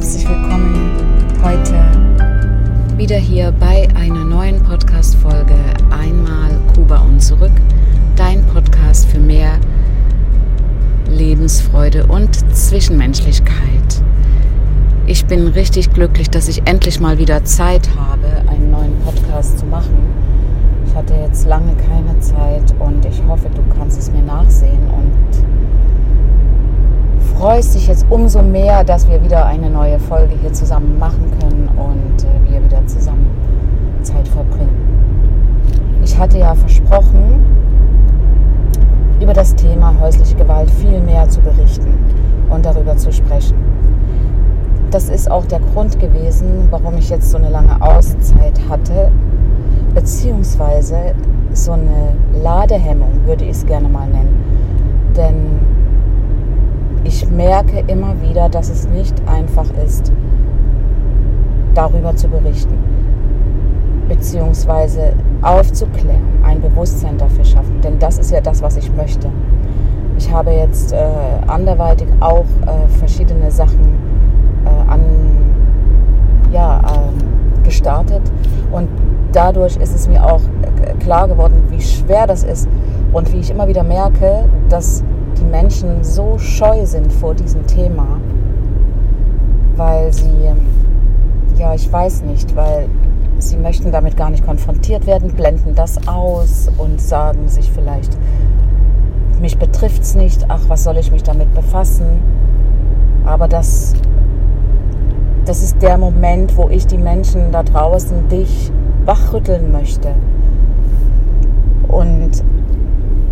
herzlich willkommen heute wieder hier bei einer neuen Podcast-Folge Einmal Kuba und zurück. Dein Podcast für mehr Lebensfreude und Zwischenmenschlichkeit. Ich bin richtig glücklich, dass ich endlich mal wieder Zeit habe, einen neuen Podcast zu machen. Ich hatte jetzt lange keine Zeit und ich hoffe, du kannst es mir nachsehen freust dich jetzt umso mehr, dass wir wieder eine neue Folge hier zusammen machen können und äh, wir wieder zusammen Zeit verbringen. Ich hatte ja versprochen, über das Thema häusliche Gewalt viel mehr zu berichten und darüber zu sprechen. Das ist auch der Grund gewesen, warum ich jetzt so eine lange Auszeit hatte, beziehungsweise so eine Ladehemmung, würde ich es gerne mal nennen. Denn ich merke immer wieder, dass es nicht einfach ist, darüber zu berichten, beziehungsweise aufzuklären, ein Bewusstsein dafür schaffen. Denn das ist ja das, was ich möchte. Ich habe jetzt äh, anderweitig auch äh, verschiedene Sachen äh, an, ja, ähm, gestartet und dadurch ist es mir auch äh, klar geworden, wie schwer das ist und wie ich immer wieder merke, dass die Menschen so scheu sind vor diesem Thema, weil sie, ja, ich weiß nicht, weil sie möchten damit gar nicht konfrontiert werden, blenden das aus und sagen sich vielleicht, mich betrifft es nicht, ach, was soll ich mich damit befassen? Aber das, das ist der Moment, wo ich die Menschen da draußen dich wachrütteln möchte. Und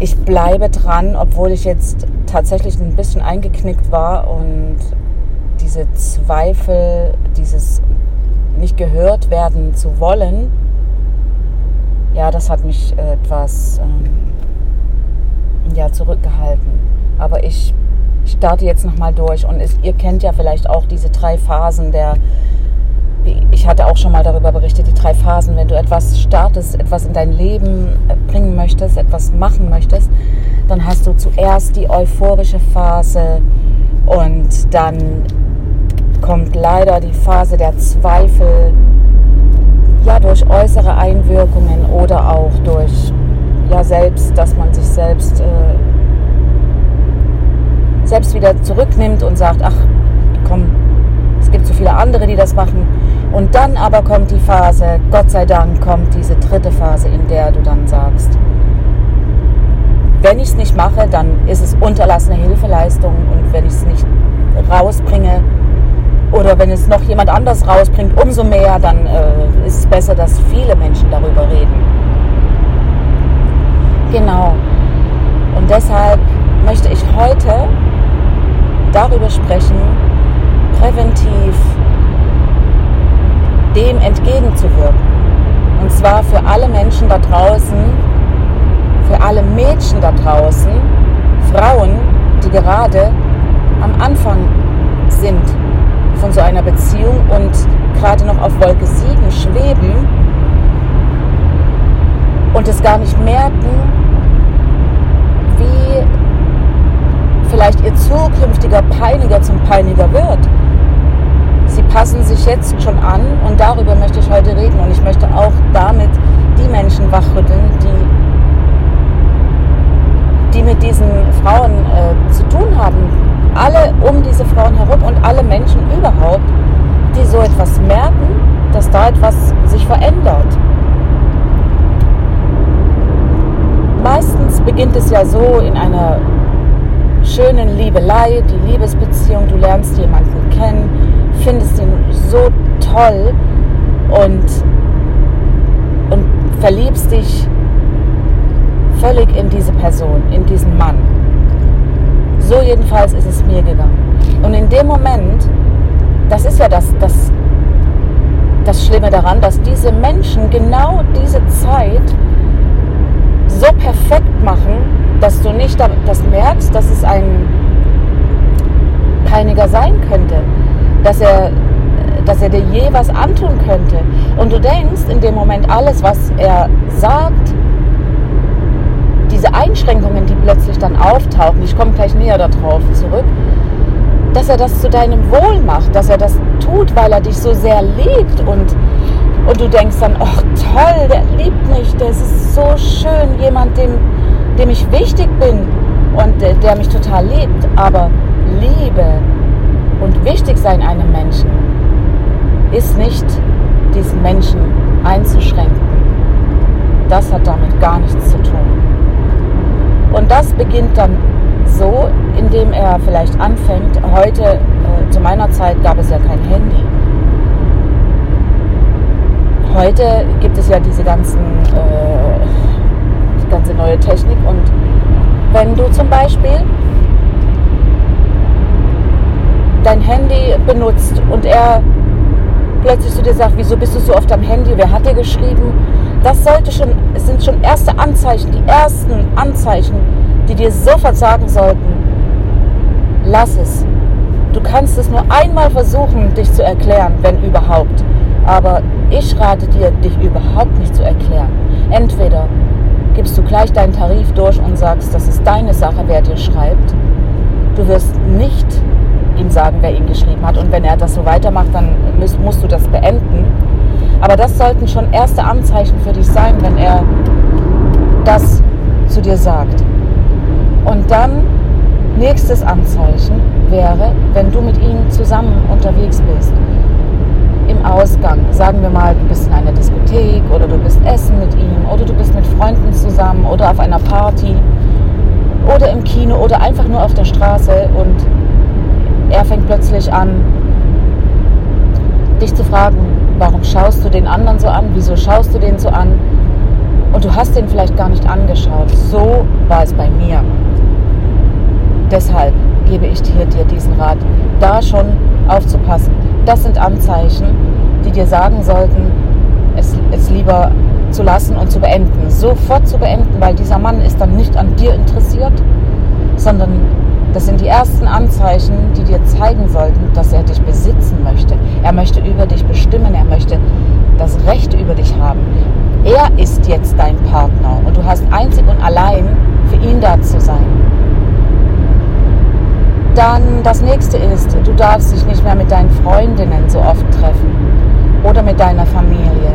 ich bleibe dran, obwohl ich jetzt tatsächlich ein bisschen eingeknickt war und diese Zweifel, dieses nicht gehört werden zu wollen, ja, das hat mich etwas ähm, ja, zurückgehalten. Aber ich starte jetzt nochmal durch und es, ihr kennt ja vielleicht auch diese drei Phasen der ich hatte auch schon mal darüber berichtet, die drei Phasen, wenn du etwas startest, etwas in dein Leben äh, bringen möchtest, etwas machen möchtest, dann hast du zuerst die euphorische Phase und dann kommt leider die Phase der Zweifel, ja, durch äußere Einwirkungen oder auch durch, ja, selbst, dass man sich selbst, äh, selbst wieder zurücknimmt und sagt, ach, komm, es gibt so viele andere, die das machen und dann aber kommt die Phase, Gott sei Dank kommt diese dritte Phase, in der du dann sagst, wenn ich es nicht mache, dann ist es unterlassene Hilfeleistung und wenn ich es nicht rausbringe oder wenn es noch jemand anders rausbringt, umso mehr, dann äh, ist es besser, dass viele Menschen darüber reden. Genau. Und deshalb möchte ich heute darüber sprechen, präventiv dem entgegenzuwirken. Und zwar für alle Menschen da draußen, für alle Mädchen da draußen, Frauen, die gerade am Anfang sind von so einer Beziehung und gerade noch auf Wolke 7 schweben und es gar nicht merken, wie vielleicht ihr zukünftiger Peiniger zum Peiniger wird passen sich jetzt schon an und darüber möchte ich heute reden. Und ich möchte auch damit die Menschen wachrütteln, die, die mit diesen Frauen äh, zu tun haben. Alle um diese Frauen herum und alle Menschen überhaupt, die so etwas merken, dass da etwas sich verändert. Meistens beginnt es ja so in einer schönen Liebelei, die Liebesbeziehung, du lernst jemanden kennen, findest ihn so toll und, und verliebst dich völlig in diese Person, in diesen Mann. So jedenfalls ist es mir gegangen. Und in dem Moment, das ist ja das, das, das Schlimme daran, dass diese Menschen genau diese Zeit so perfekt machen, dass du nicht das merkst, dass es ein Peiniger sein könnte dass er, dass er dir je was antun könnte. Und du denkst in dem Moment alles, was er sagt, diese Einschränkungen, die plötzlich dann auftauchen, ich komme gleich näher darauf zurück, dass er das zu deinem Wohl macht, dass er das tut, weil er dich so sehr liebt und, und du denkst dann, ach toll, der liebt mich, das ist so schön, jemand, dem, dem ich wichtig bin und der, der mich total liebt. Aber Liebe und wichtig sein einem Menschen ist nicht, diesen Menschen einzuschränken. Das hat damit gar nichts zu tun. Und das beginnt dann so, indem er vielleicht anfängt, heute, äh, zu meiner Zeit gab es ja kein Handy. Heute gibt es ja diese ganzen, äh, die ganze neue Technik und wenn du zum Beispiel dein Handy benutzt und er plötzlich zu dir sagt, wieso bist du so oft am Handy, wer hat dir geschrieben, das sollte schon, sind schon erste Anzeichen, die ersten Anzeichen, die dir sofort sagen sollten, lass es. Du kannst es nur einmal versuchen, dich zu erklären, wenn überhaupt. Aber ich rate dir, dich überhaupt nicht zu erklären. Entweder gibst du gleich deinen Tarif durch und sagst, das ist deine Sache, wer dir schreibt. Du wirst nicht ihm sagen, wer ihn geschrieben hat. Und wenn er das so weitermacht, dann musst du das beenden. Aber das sollten schon erste Anzeichen für dich sein, wenn er das zu dir sagt. Und dann nächstes Anzeichen wäre, wenn du mit ihm zusammen unterwegs bist. Im Ausgang, sagen wir mal, du bist in einer Diskothek oder du bist essen mit ihm oder du bist mit Freunden zusammen oder auf einer Party oder im Kino oder einfach nur auf der Straße und er fängt plötzlich an, dich zu fragen, warum schaust du den anderen so an, wieso schaust du den so an und du hast den vielleicht gar nicht angeschaut. So war es bei mir. Deshalb gebe ich dir, dir diesen Rat, da schon aufzupassen. Das sind Anzeichen, die dir sagen sollten, es, es lieber zu lassen und zu beenden. Sofort zu beenden, weil dieser Mann ist dann nicht an dir interessiert, sondern das sind die ersten Anzeichen, die dir zeigen sollten, dass er dich besitzen möchte. Er möchte über dich bestimmen, er möchte das Recht über dich haben. Er ist jetzt dein Partner und du hast einzig und allein für ihn da zu sein. Dann das nächste ist, du darfst dich nicht mehr mit deinen Freundinnen so oft treffen oder mit deiner Familie.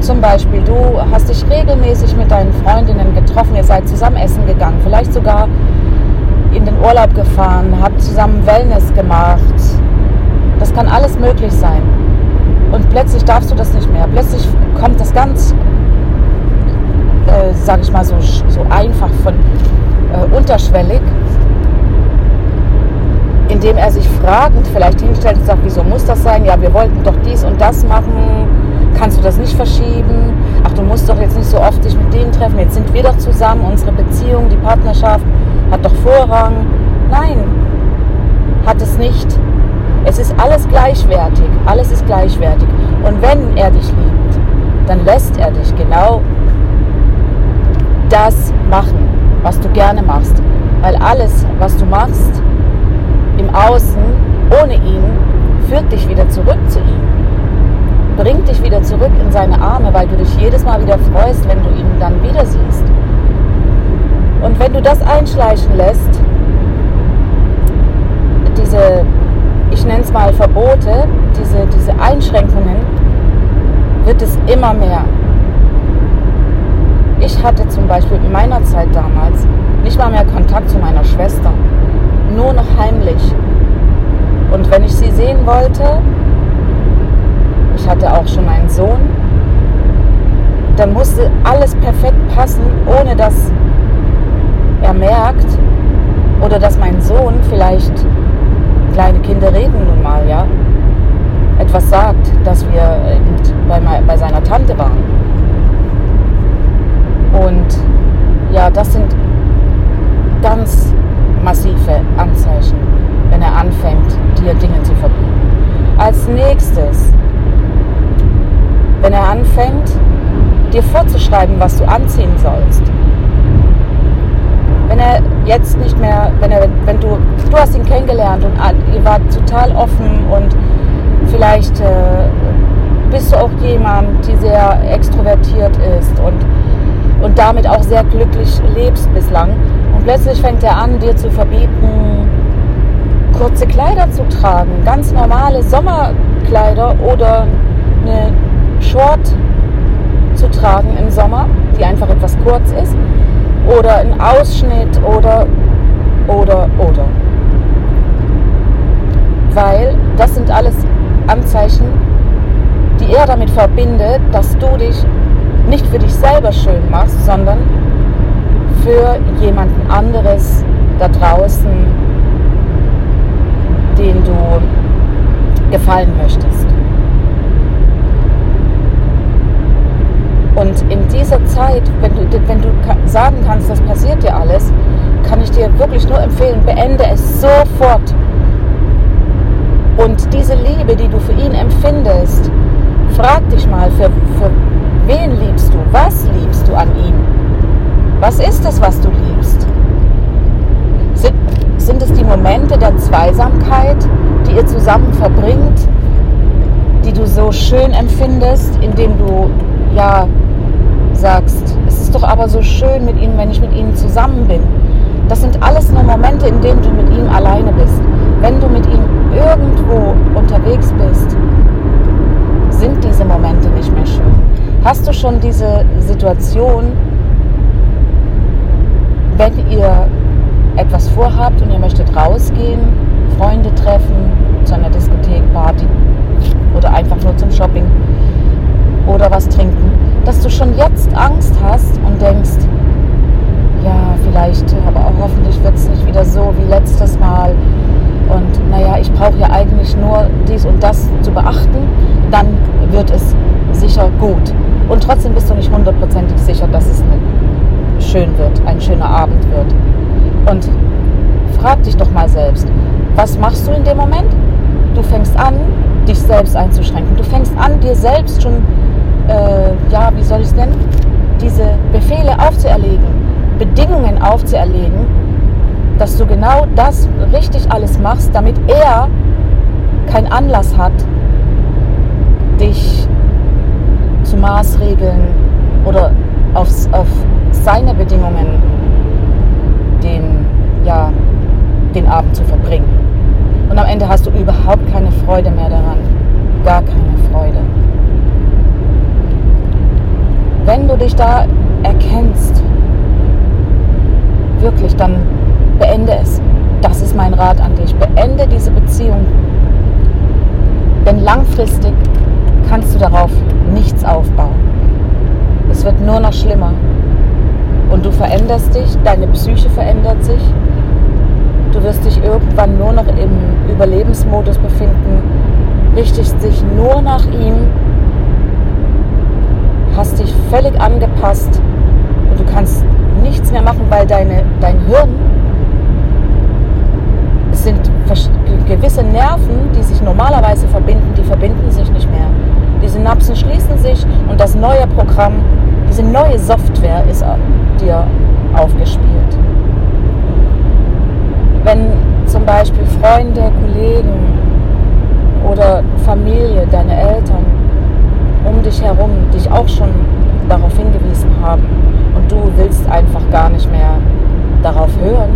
Zum Beispiel, du hast dich regelmäßig mit deinen Freundinnen getroffen, ihr seid zusammen essen gegangen, vielleicht sogar in den Urlaub gefahren, habt zusammen Wellness gemacht. Das kann alles möglich sein. Und plötzlich darfst du das nicht mehr. Plötzlich kommt das ganz, äh, sage ich mal, so, so einfach von äh, unterschwellig, indem er sich fragend vielleicht hinstellt und sagt, wieso muss das sein? Ja, wir wollten doch dies und das machen kannst du das nicht verschieben? Ach, du musst doch jetzt nicht so oft dich mit denen treffen. Jetzt sind wir doch zusammen. Unsere Beziehung, die Partnerschaft hat doch Vorrang. Nein, hat es nicht. Es ist alles gleichwertig. Alles ist gleichwertig. Und wenn er dich liebt, dann lässt er dich genau das machen, was du gerne machst. Weil alles, was du machst im Außen, ohne ihn, führt dich wieder zurück zu ihm bringt dich wieder zurück in seine Arme, weil du dich jedes Mal wieder freust, wenn du ihn dann wieder siehst. Und wenn du das einschleichen lässt, diese, ich nenne es mal Verbote, diese, diese Einschränkungen, wird es immer mehr. Ich hatte zum Beispiel in meiner Zeit damals nicht mal mehr Kontakt zu meiner Schwester, nur noch heimlich. Und wenn ich sie sehen wollte, hatte auch schon einen Sohn, dann musste alles perfekt passen, ohne dass er merkt oder dass mein Sohn vielleicht, kleine Kinder reden nun mal, ja, etwas sagt, dass wir bei, bei seiner Tante waren. Und ja, das sind ganz massive Anzeichen, wenn er anfängt, dir Dinge zu verbieten. Als nächstes wenn er anfängt, dir vorzuschreiben, was du anziehen sollst. Wenn er jetzt nicht mehr, wenn er, wenn du, du hast ihn kennengelernt und ihr wart total offen und vielleicht äh, bist du auch jemand, die sehr extrovertiert ist und, und damit auch sehr glücklich lebst bislang. Und plötzlich fängt er an, dir zu verbieten, kurze Kleider zu tragen, ganz normale Sommerkleider oder eine Short zu tragen im Sommer, die einfach etwas kurz ist, oder ein Ausschnitt oder, oder, oder. Weil das sind alles Anzeichen, die er damit verbindet, dass du dich nicht für dich selber schön machst, sondern für jemanden anderes da draußen, den du gefallen möchtest. Und in dieser Zeit, wenn du, wenn du sagen kannst, das passiert dir alles, kann ich dir wirklich nur empfehlen, beende es sofort. Und diese Liebe, die du für ihn empfindest, frag dich mal, für, für wen liebst du? Was liebst du an ihm? Was ist es, was du liebst? Sind, sind es die Momente der Zweisamkeit, die ihr zusammen verbringt, die du so schön empfindest, indem du ja sagst, es ist doch aber so schön mit ihm, wenn ich mit ihnen zusammen bin. Das sind alles nur Momente, in denen du mit ihm alleine bist. Wenn du mit ihm irgendwo unterwegs bist, sind diese Momente nicht mehr schön. Hast du schon diese Situation, wenn ihr etwas vorhabt und ihr möchtet rausgehen, Freunde treffen, zu einer Diskothek, Party oder einfach nur zum Shopping oder was trinken, dass du schon jetzt Angst hast und denkst, ja, vielleicht, aber auch hoffentlich wird es nicht wieder so wie letztes Mal. Und naja, ich brauche ja eigentlich nur dies und das zu beachten, dann wird es sicher gut. Und trotzdem bist du nicht hundertprozentig sicher, dass es schön wird, ein schöner Abend wird. Und mal selbst, was machst du in dem Moment? Du fängst an, dich selbst einzuschränken. Du fängst an, dir selbst schon äh, ja, wie soll ich es nennen, diese Befehle aufzuerlegen, Bedingungen aufzuerlegen, dass du genau das richtig alles machst, damit er keinen Anlass hat, dich zu maßregeln oder aufs, auf seine Bedingungen den, ja, den Abend zu verbringen. Und am Ende hast du überhaupt keine Freude mehr daran. Gar keine Freude wenn du dich da erkennst, wirklich, dann beende es. Das ist mein Rat an dich. Beende diese Beziehung. Denn langfristig kannst du darauf nichts aufbauen. Es wird nur noch schlimmer. Und du veränderst dich, deine Psyche verändert sich. Du wirst dich irgendwann nur noch im Überlebensmodus befinden, richtest dich nur nach ihm hast dich völlig angepasst und du kannst nichts mehr machen, weil deine, dein Hirn, es sind gewisse Nerven, die sich normalerweise verbinden, die verbinden sich nicht mehr. Die Synapsen schließen sich und das neue Programm, diese neue Software ist dir aufgespielt. Wenn zum Beispiel Freunde, Kollegen oder Familie, deine Eltern um dich herum dich auch schon darauf hingewiesen haben und du willst einfach gar nicht mehr darauf hören,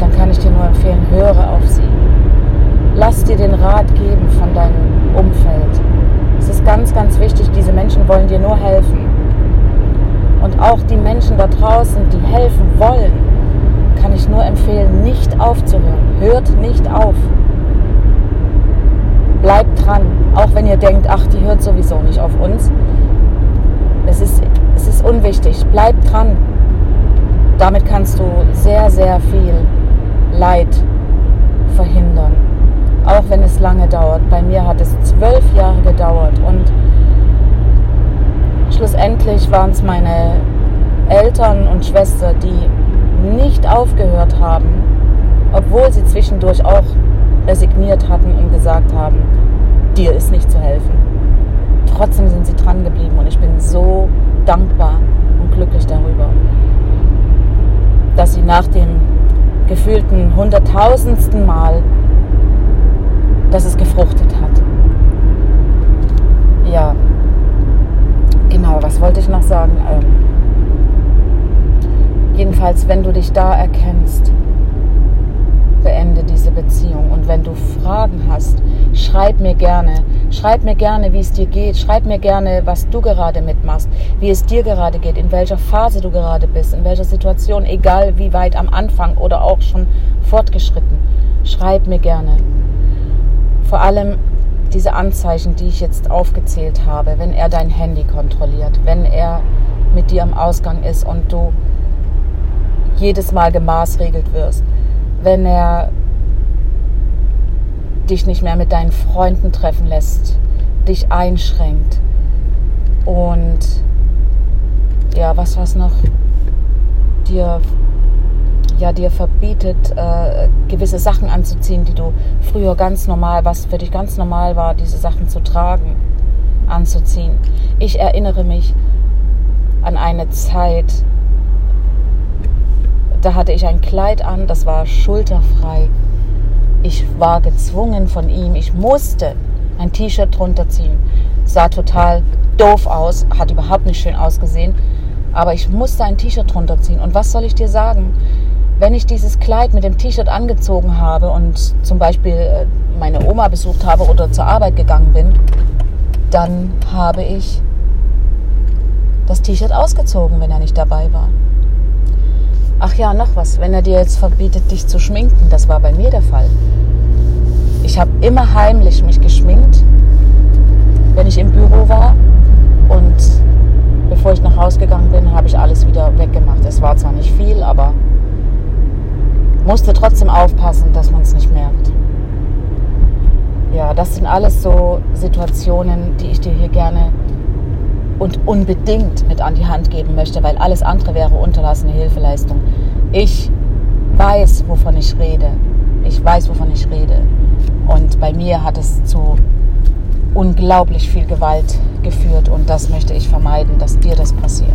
dann kann ich dir nur empfehlen, höre auf sie. Lass dir den Rat geben von deinem Umfeld. Es ist ganz, ganz wichtig, diese Menschen wollen dir nur helfen. Und auch die Menschen da draußen, die helfen wollen, kann ich nur empfehlen, nicht aufzuhören. Hört nicht auf. Bleibt dran, auch wenn ihr denkt, ach, die hört sowieso nicht auf uns. Es ist, es ist unwichtig. Bleibt dran. Damit kannst du sehr, sehr viel Leid verhindern. Auch wenn es lange dauert. Bei mir hat es zwölf Jahre gedauert und schlussendlich waren es meine Eltern und Schwester, die aufgehört haben, obwohl sie zwischendurch auch resigniert hatten und gesagt haben, dir ist nicht zu helfen. Trotzdem sind sie dran geblieben und ich bin so dankbar und glücklich darüber, dass sie nach dem gefühlten hunderttausendsten Mal, dass es gefruchtet hat. Ja, genau, was wollte ich noch sagen? Ähm, jedenfalls, wenn du dich da erkennst, beende diese Beziehung. Und wenn du Fragen hast, schreib mir gerne. Schreib mir gerne, wie es dir geht. Schreib mir gerne, was du gerade mitmachst, wie es dir gerade geht, in welcher Phase du gerade bist, in welcher Situation, egal wie weit am Anfang oder auch schon fortgeschritten. Schreib mir gerne. Vor allem diese Anzeichen, die ich jetzt aufgezählt habe, wenn er dein Handy kontrolliert, wenn er mit dir am Ausgang ist und du jedes Mal gemaßregelt wirst, wenn er dich nicht mehr mit deinen Freunden treffen lässt, dich einschränkt und ja, was was noch dir ja dir verbietet, äh, gewisse Sachen anzuziehen, die du früher ganz normal, was für dich ganz normal war, diese Sachen zu tragen, anzuziehen. Ich erinnere mich an eine Zeit, da hatte ich ein Kleid an, das war schulterfrei. Ich war gezwungen von ihm, ich musste ein T-Shirt drunter ziehen. Sah total doof aus, hat überhaupt nicht schön ausgesehen, aber ich musste ein T-Shirt drunter ziehen. Und was soll ich dir sagen? Wenn ich dieses Kleid mit dem T-Shirt angezogen habe und zum Beispiel äh, meine Oma besucht habe oder zur Arbeit gegangen bin, dann habe ich das T-Shirt ausgezogen, wenn er nicht dabei war. Ach ja, noch was. Wenn er dir jetzt verbietet, dich zu schminken, das war bei mir der Fall. Ich habe immer heimlich mich geschminkt, wenn ich im Büro war. Und bevor ich nach Hause gegangen bin, habe ich alles wieder weggemacht. Es war zwar nicht viel, aber musste trotzdem aufpassen, dass man es nicht merkt. Ja, das sind alles so Situationen, die ich dir hier gerne und unbedingt mit an die Hand geben möchte, weil alles andere wäre unterlassene Hilfeleistung. Ich weiß, wovon ich rede. Ich weiß, wovon ich rede. Und bei mir hat es zu unglaublich viel Gewalt geführt und das möchte ich vermeiden, dass dir das passiert.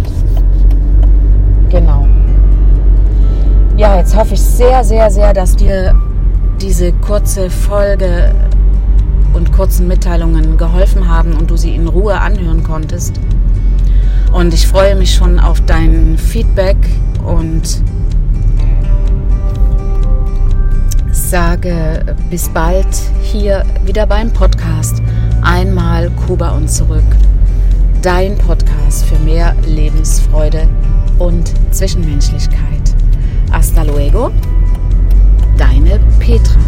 Genau. Ja, jetzt hoffe ich sehr, sehr, sehr, dass dir diese kurze Folge und kurzen Mitteilungen geholfen haben und du sie in Ruhe anhören konntest. Und ich freue mich schon auf dein Feedback und sage bis bald hier wieder beim Podcast Einmal Kuba und zurück. Dein Podcast für mehr Lebensfreude und Zwischenmenschlichkeit. Hasta luego, deine Petra.